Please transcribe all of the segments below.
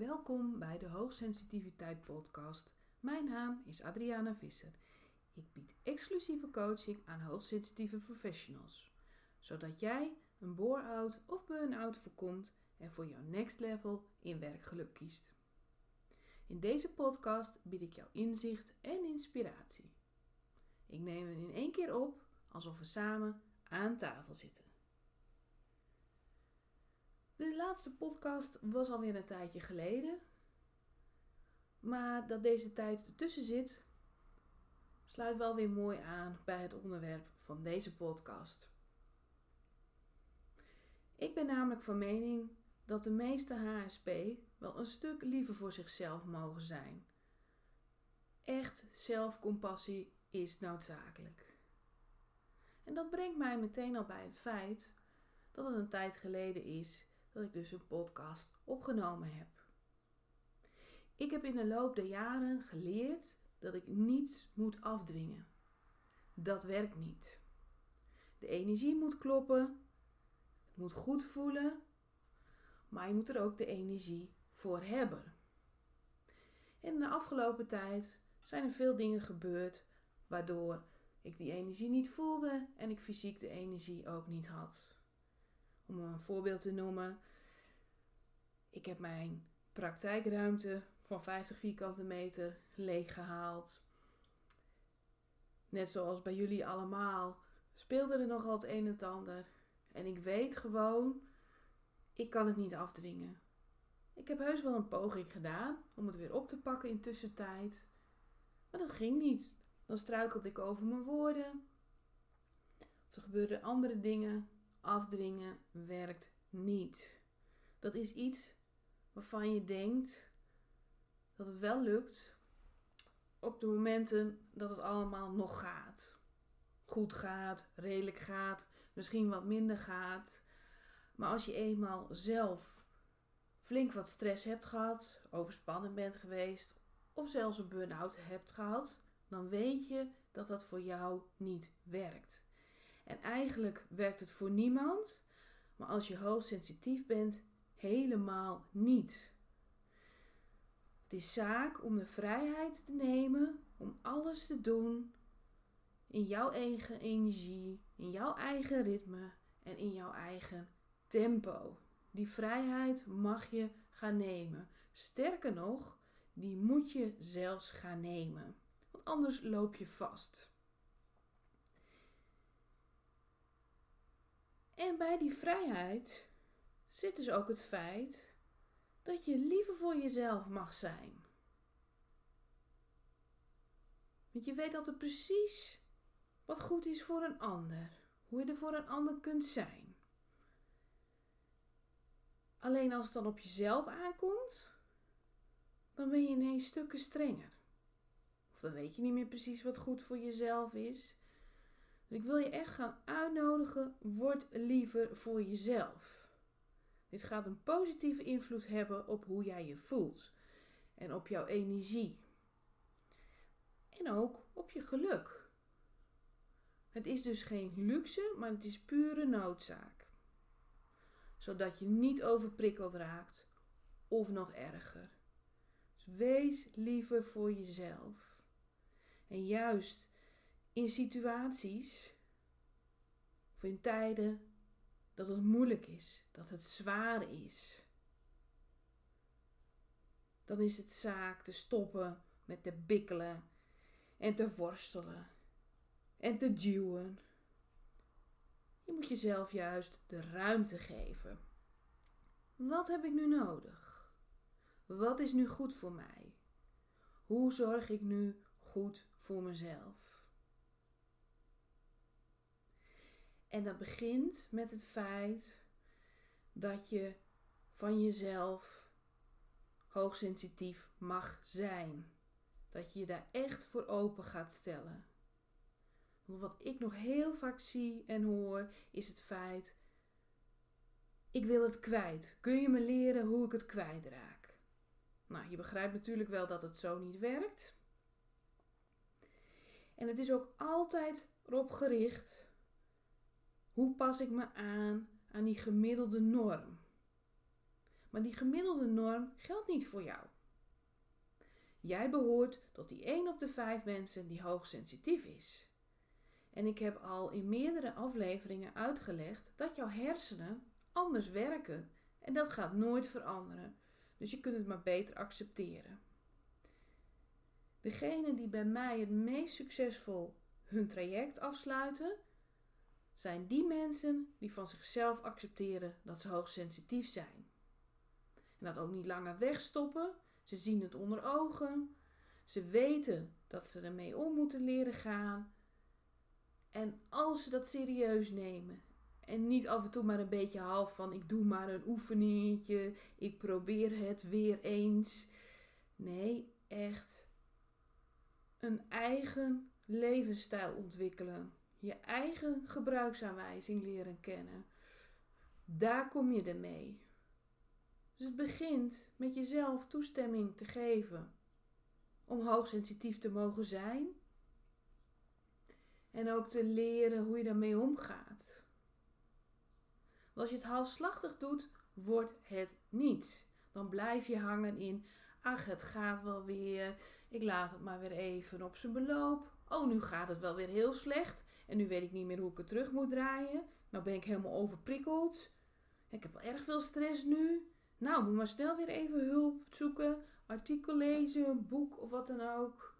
Welkom bij de Hoogsensitiviteit Podcast. Mijn naam is Adriana Visser. Ik bied exclusieve coaching aan hoogsensitieve professionals, zodat jij een bore-out of burn-out voorkomt en voor jouw next level in werkgeluk kiest. In deze podcast bied ik jou inzicht en inspiratie. Ik neem het in één keer op alsof we samen aan tafel zitten. De laatste podcast was alweer een tijdje geleden. Maar dat deze tijd tussen zit, sluit wel weer mooi aan bij het onderwerp van deze podcast. Ik ben namelijk van mening dat de meeste HSP wel een stuk liever voor zichzelf mogen zijn. Echt zelfcompassie is noodzakelijk. En dat brengt mij meteen al bij het feit dat het een tijd geleden is dat ik dus een podcast opgenomen heb. Ik heb in de loop der jaren geleerd dat ik niets moet afdwingen. Dat werkt niet. De energie moet kloppen, het moet goed voelen, maar je moet er ook de energie voor hebben. in de afgelopen tijd zijn er veel dingen gebeurd waardoor ik die energie niet voelde en ik fysiek de energie ook niet had. Om een voorbeeld te noemen, ik heb mijn praktijkruimte van 50 vierkante meter leeggehaald. Net zoals bij jullie allemaal speelde er nogal het een en het ander. En ik weet gewoon, ik kan het niet afdwingen. Ik heb heus wel een poging gedaan om het weer op te pakken in tussentijd. Maar dat ging niet. Dan struikelde ik over mijn woorden. Of er gebeurden andere dingen. Afdwingen werkt niet. Dat is iets waarvan je denkt dat het wel lukt op de momenten dat het allemaal nog gaat. Goed gaat, redelijk gaat, misschien wat minder gaat. Maar als je eenmaal zelf flink wat stress hebt gehad, overspannen bent geweest of zelfs een burn-out hebt gehad, dan weet je dat dat voor jou niet werkt. En eigenlijk werkt het voor niemand, maar als je hoogsensitief bent, helemaal niet. Het is zaak om de vrijheid te nemen om alles te doen in jouw eigen energie, in jouw eigen ritme en in jouw eigen tempo. Die vrijheid mag je gaan nemen. Sterker nog, die moet je zelfs gaan nemen. Want anders loop je vast. En bij die vrijheid zit dus ook het feit dat je liever voor jezelf mag zijn. Want je weet altijd precies wat goed is voor een ander, hoe je er voor een ander kunt zijn. Alleen als het dan op jezelf aankomt, dan ben je ineens stukken strenger. Of dan weet je niet meer precies wat goed voor jezelf is. Dus ik wil je echt gaan uitnodigen, word liever voor jezelf. Dit gaat een positieve invloed hebben op hoe jij je voelt en op jouw energie. En ook op je geluk. Het is dus geen luxe, maar het is pure noodzaak. Zodat je niet overprikkeld raakt of nog erger. Dus wees liever voor jezelf. En juist in situaties of in tijden dat het moeilijk is, dat het zwaar is. Dan is het zaak te stoppen met te bikkelen en te worstelen en te duwen. Je moet jezelf juist de ruimte geven. Wat heb ik nu nodig? Wat is nu goed voor mij? Hoe zorg ik nu goed voor mezelf? En dat begint met het feit dat je van jezelf hoogsensitief mag zijn. Dat je je daar echt voor open gaat stellen. Want wat ik nog heel vaak zie en hoor is het feit: ik wil het kwijt. Kun je me leren hoe ik het kwijtraak? Nou, je begrijpt natuurlijk wel dat het zo niet werkt. En het is ook altijd erop gericht hoe pas ik me aan aan die gemiddelde norm? maar die gemiddelde norm geldt niet voor jou. Jij behoort tot die 1 op de 5 mensen die hoogsensitief is. En ik heb al in meerdere afleveringen uitgelegd dat jouw hersenen anders werken en dat gaat nooit veranderen. Dus je kunt het maar beter accepteren. Degenen die bij mij het meest succesvol hun traject afsluiten, zijn die mensen die van zichzelf accepteren dat ze hoogsensitief zijn. En dat ook niet langer wegstoppen. Ze zien het onder ogen. Ze weten dat ze ermee om moeten leren gaan. En als ze dat serieus nemen en niet af en toe maar een beetje half van ik doe maar een oefeningetje, ik probeer het weer eens. Nee, echt een eigen levensstijl ontwikkelen. Je eigen gebruiksaanwijzing leren kennen. Daar kom je ermee. Dus het begint met jezelf toestemming te geven om hoogsensitief te mogen zijn. En ook te leren hoe je daarmee omgaat. Want als je het halfslachtig doet, wordt het niets. Dan blijf je hangen in, ach het gaat wel weer, ik laat het maar weer even op zijn beloop. Oh, nu gaat het wel weer heel slecht. En nu weet ik niet meer hoe ik het terug moet draaien. Nou ben ik helemaal overprikkeld. Ik heb wel erg veel stress nu. Nou, moet maar snel weer even hulp zoeken. Artikel lezen, boek of wat dan ook.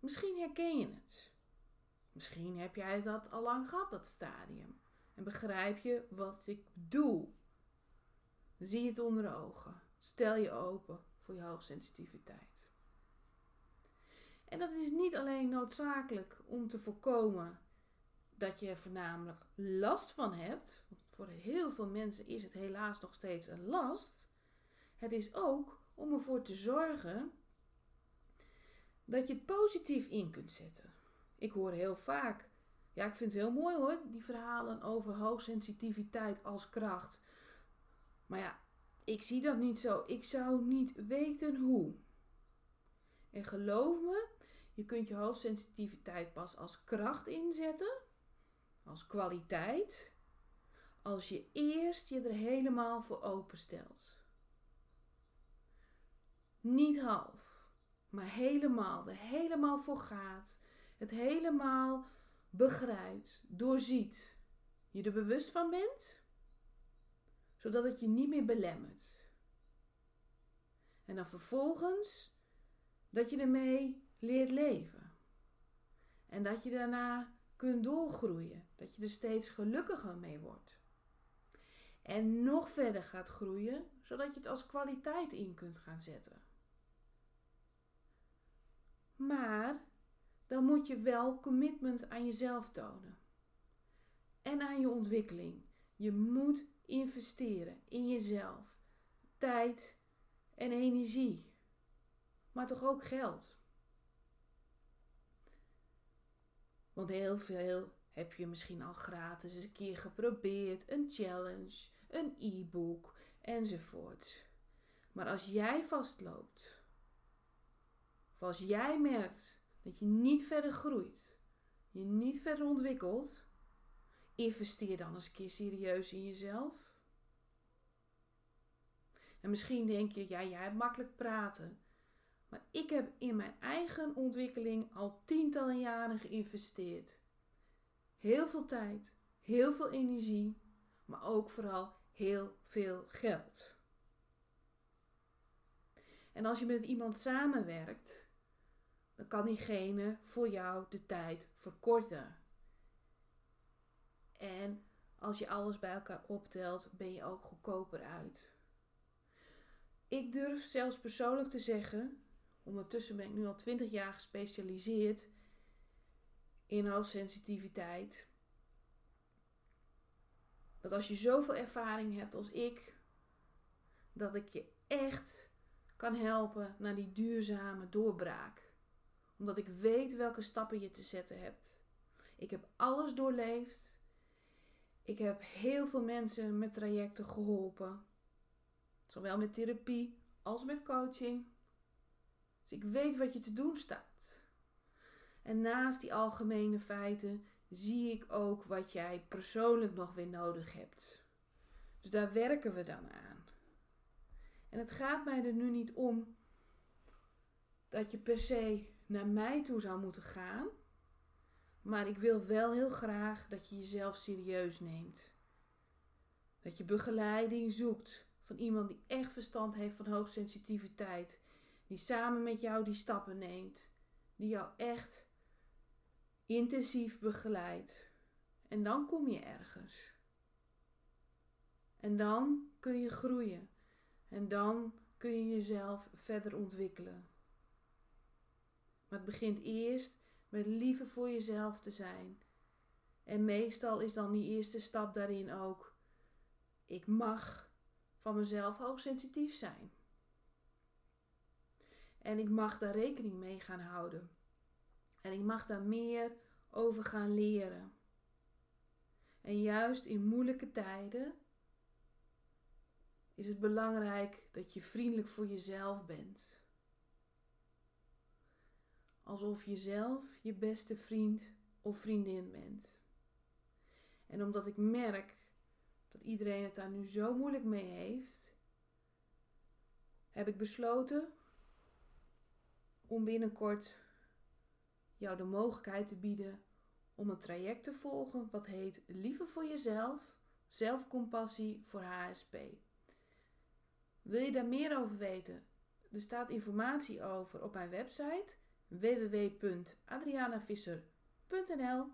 Misschien herken je het. Misschien heb jij dat al lang gehad, dat stadium. En begrijp je wat ik bedoel. Zie het onder de ogen. Stel je open voor je hoogsensitiviteit. En dat is niet alleen noodzakelijk om te voorkomen dat je er voornamelijk last van hebt. Want voor heel veel mensen is het helaas nog steeds een last. Het is ook om ervoor te zorgen dat je het positief in kunt zetten. Ik hoor heel vaak, ja, ik vind het heel mooi hoor, die verhalen over hoogsensitiviteit als kracht. Maar ja, ik zie dat niet zo. Ik zou niet weten hoe. En geloof me, je kunt je hoogsensitiviteit pas als kracht inzetten, als kwaliteit, als je eerst je er helemaal voor openstelt. Niet half, maar helemaal, er helemaal voor gaat, het helemaal begrijpt, doorziet, je er bewust van bent, zodat het je niet meer belemmert. En dan vervolgens dat je ermee leert leven. En dat je daarna kunt doorgroeien. Dat je er steeds gelukkiger mee wordt. En nog verder gaat groeien, zodat je het als kwaliteit in kunt gaan zetten. Maar dan moet je wel commitment aan jezelf tonen. En aan je ontwikkeling. Je moet investeren in jezelf. Tijd en energie. Maar toch ook geld. Want heel veel heb je misschien al gratis een keer geprobeerd. Een challenge, een e-book enzovoort. Maar als jij vastloopt, of als jij merkt dat je niet verder groeit, je niet verder ontwikkelt, investeer dan eens een keer serieus in jezelf. En misschien denk je, ja, jij hebt makkelijk praten. Maar ik heb in mijn eigen ontwikkeling al tientallen jaren geïnvesteerd. Heel veel tijd, heel veel energie, maar ook vooral heel veel geld. En als je met iemand samenwerkt, dan kan diegene voor jou de tijd verkorten. En als je alles bij elkaar optelt, ben je ook goedkoper uit. Ik durf zelfs persoonlijk te zeggen Ondertussen ben ik nu al 20 jaar gespecialiseerd in hoogsensitiviteit. Dat als je zoveel ervaring hebt als ik, dat ik je echt kan helpen naar die duurzame doorbraak. Omdat ik weet welke stappen je te zetten hebt. Ik heb alles doorleefd. Ik heb heel veel mensen met trajecten geholpen. Zowel met therapie als met coaching. Dus ik weet wat je te doen staat. En naast die algemene feiten zie ik ook wat jij persoonlijk nog weer nodig hebt. Dus daar werken we dan aan. En het gaat mij er nu niet om dat je per se naar mij toe zou moeten gaan. Maar ik wil wel heel graag dat je jezelf serieus neemt. Dat je begeleiding zoekt van iemand die echt verstand heeft van hoogsensitiviteit. Die samen met jou die stappen neemt. Die jou echt intensief begeleidt. En dan kom je ergens. En dan kun je groeien. En dan kun je jezelf verder ontwikkelen. Maar het begint eerst met liefde voor jezelf te zijn. En meestal is dan die eerste stap daarin ook: ik mag van mezelf hoogsensitief zijn. En ik mag daar rekening mee gaan houden. En ik mag daar meer over gaan leren. En juist in moeilijke tijden is het belangrijk dat je vriendelijk voor jezelf bent. Alsof je zelf je beste vriend of vriendin bent. En omdat ik merk dat iedereen het daar nu zo moeilijk mee heeft, heb ik besloten om binnenkort jou de mogelijkheid te bieden om een traject te volgen wat heet Liefde voor jezelf, zelfcompassie voor HSP. Wil je daar meer over weten? Er staat informatie over op mijn website www.adrianavisser.nl.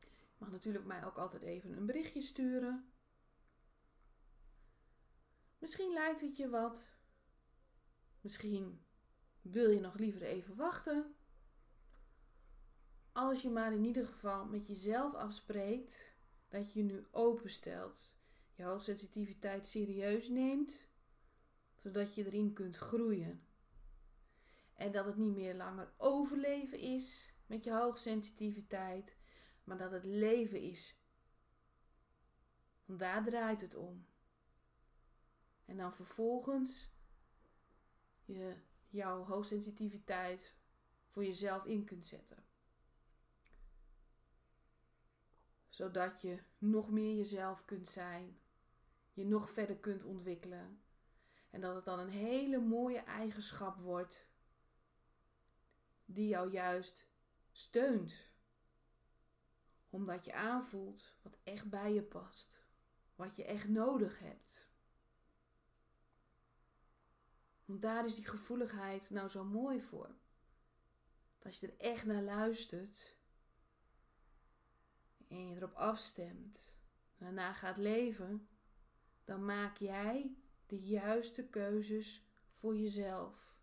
Je mag natuurlijk mij ook altijd even een berichtje sturen. Misschien lijkt het je wat. Misschien wil je nog liever even wachten. Als je maar in ieder geval met jezelf afspreekt dat je nu openstelt, je hoogsensitiviteit serieus neemt, zodat je erin kunt groeien. En dat het niet meer langer overleven is met je hoogsensitiviteit, maar dat het leven is. Daar draait het om. En dan vervolgens je jouw hoogsensitiviteit voor jezelf in kunt zetten. Zodat je nog meer jezelf kunt zijn, je nog verder kunt ontwikkelen. En dat het dan een hele mooie eigenschap wordt die jou juist steunt. Omdat je aanvoelt wat echt bij je past, wat je echt nodig hebt. Want daar is die gevoeligheid nou zo mooi voor. Als je er echt naar luistert en je erop afstemt, daarna gaat leven, dan maak jij de juiste keuzes voor jezelf.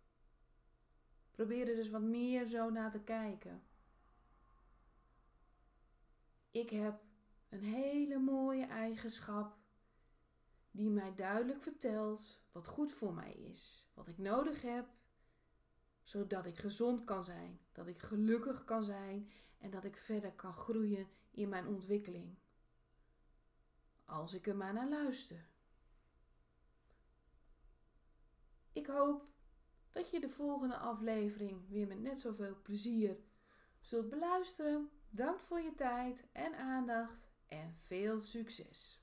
Probeer er dus wat meer zo naar te kijken. Ik heb een hele mooie eigenschap die mij duidelijk vertelt wat goed voor mij is, wat ik nodig heb, zodat ik gezond kan zijn, dat ik gelukkig kan zijn en dat ik verder kan groeien in mijn ontwikkeling. Als ik er maar naar luister. Ik hoop dat je de volgende aflevering weer met net zoveel plezier zult beluisteren. Dank voor je tijd en aandacht en veel succes!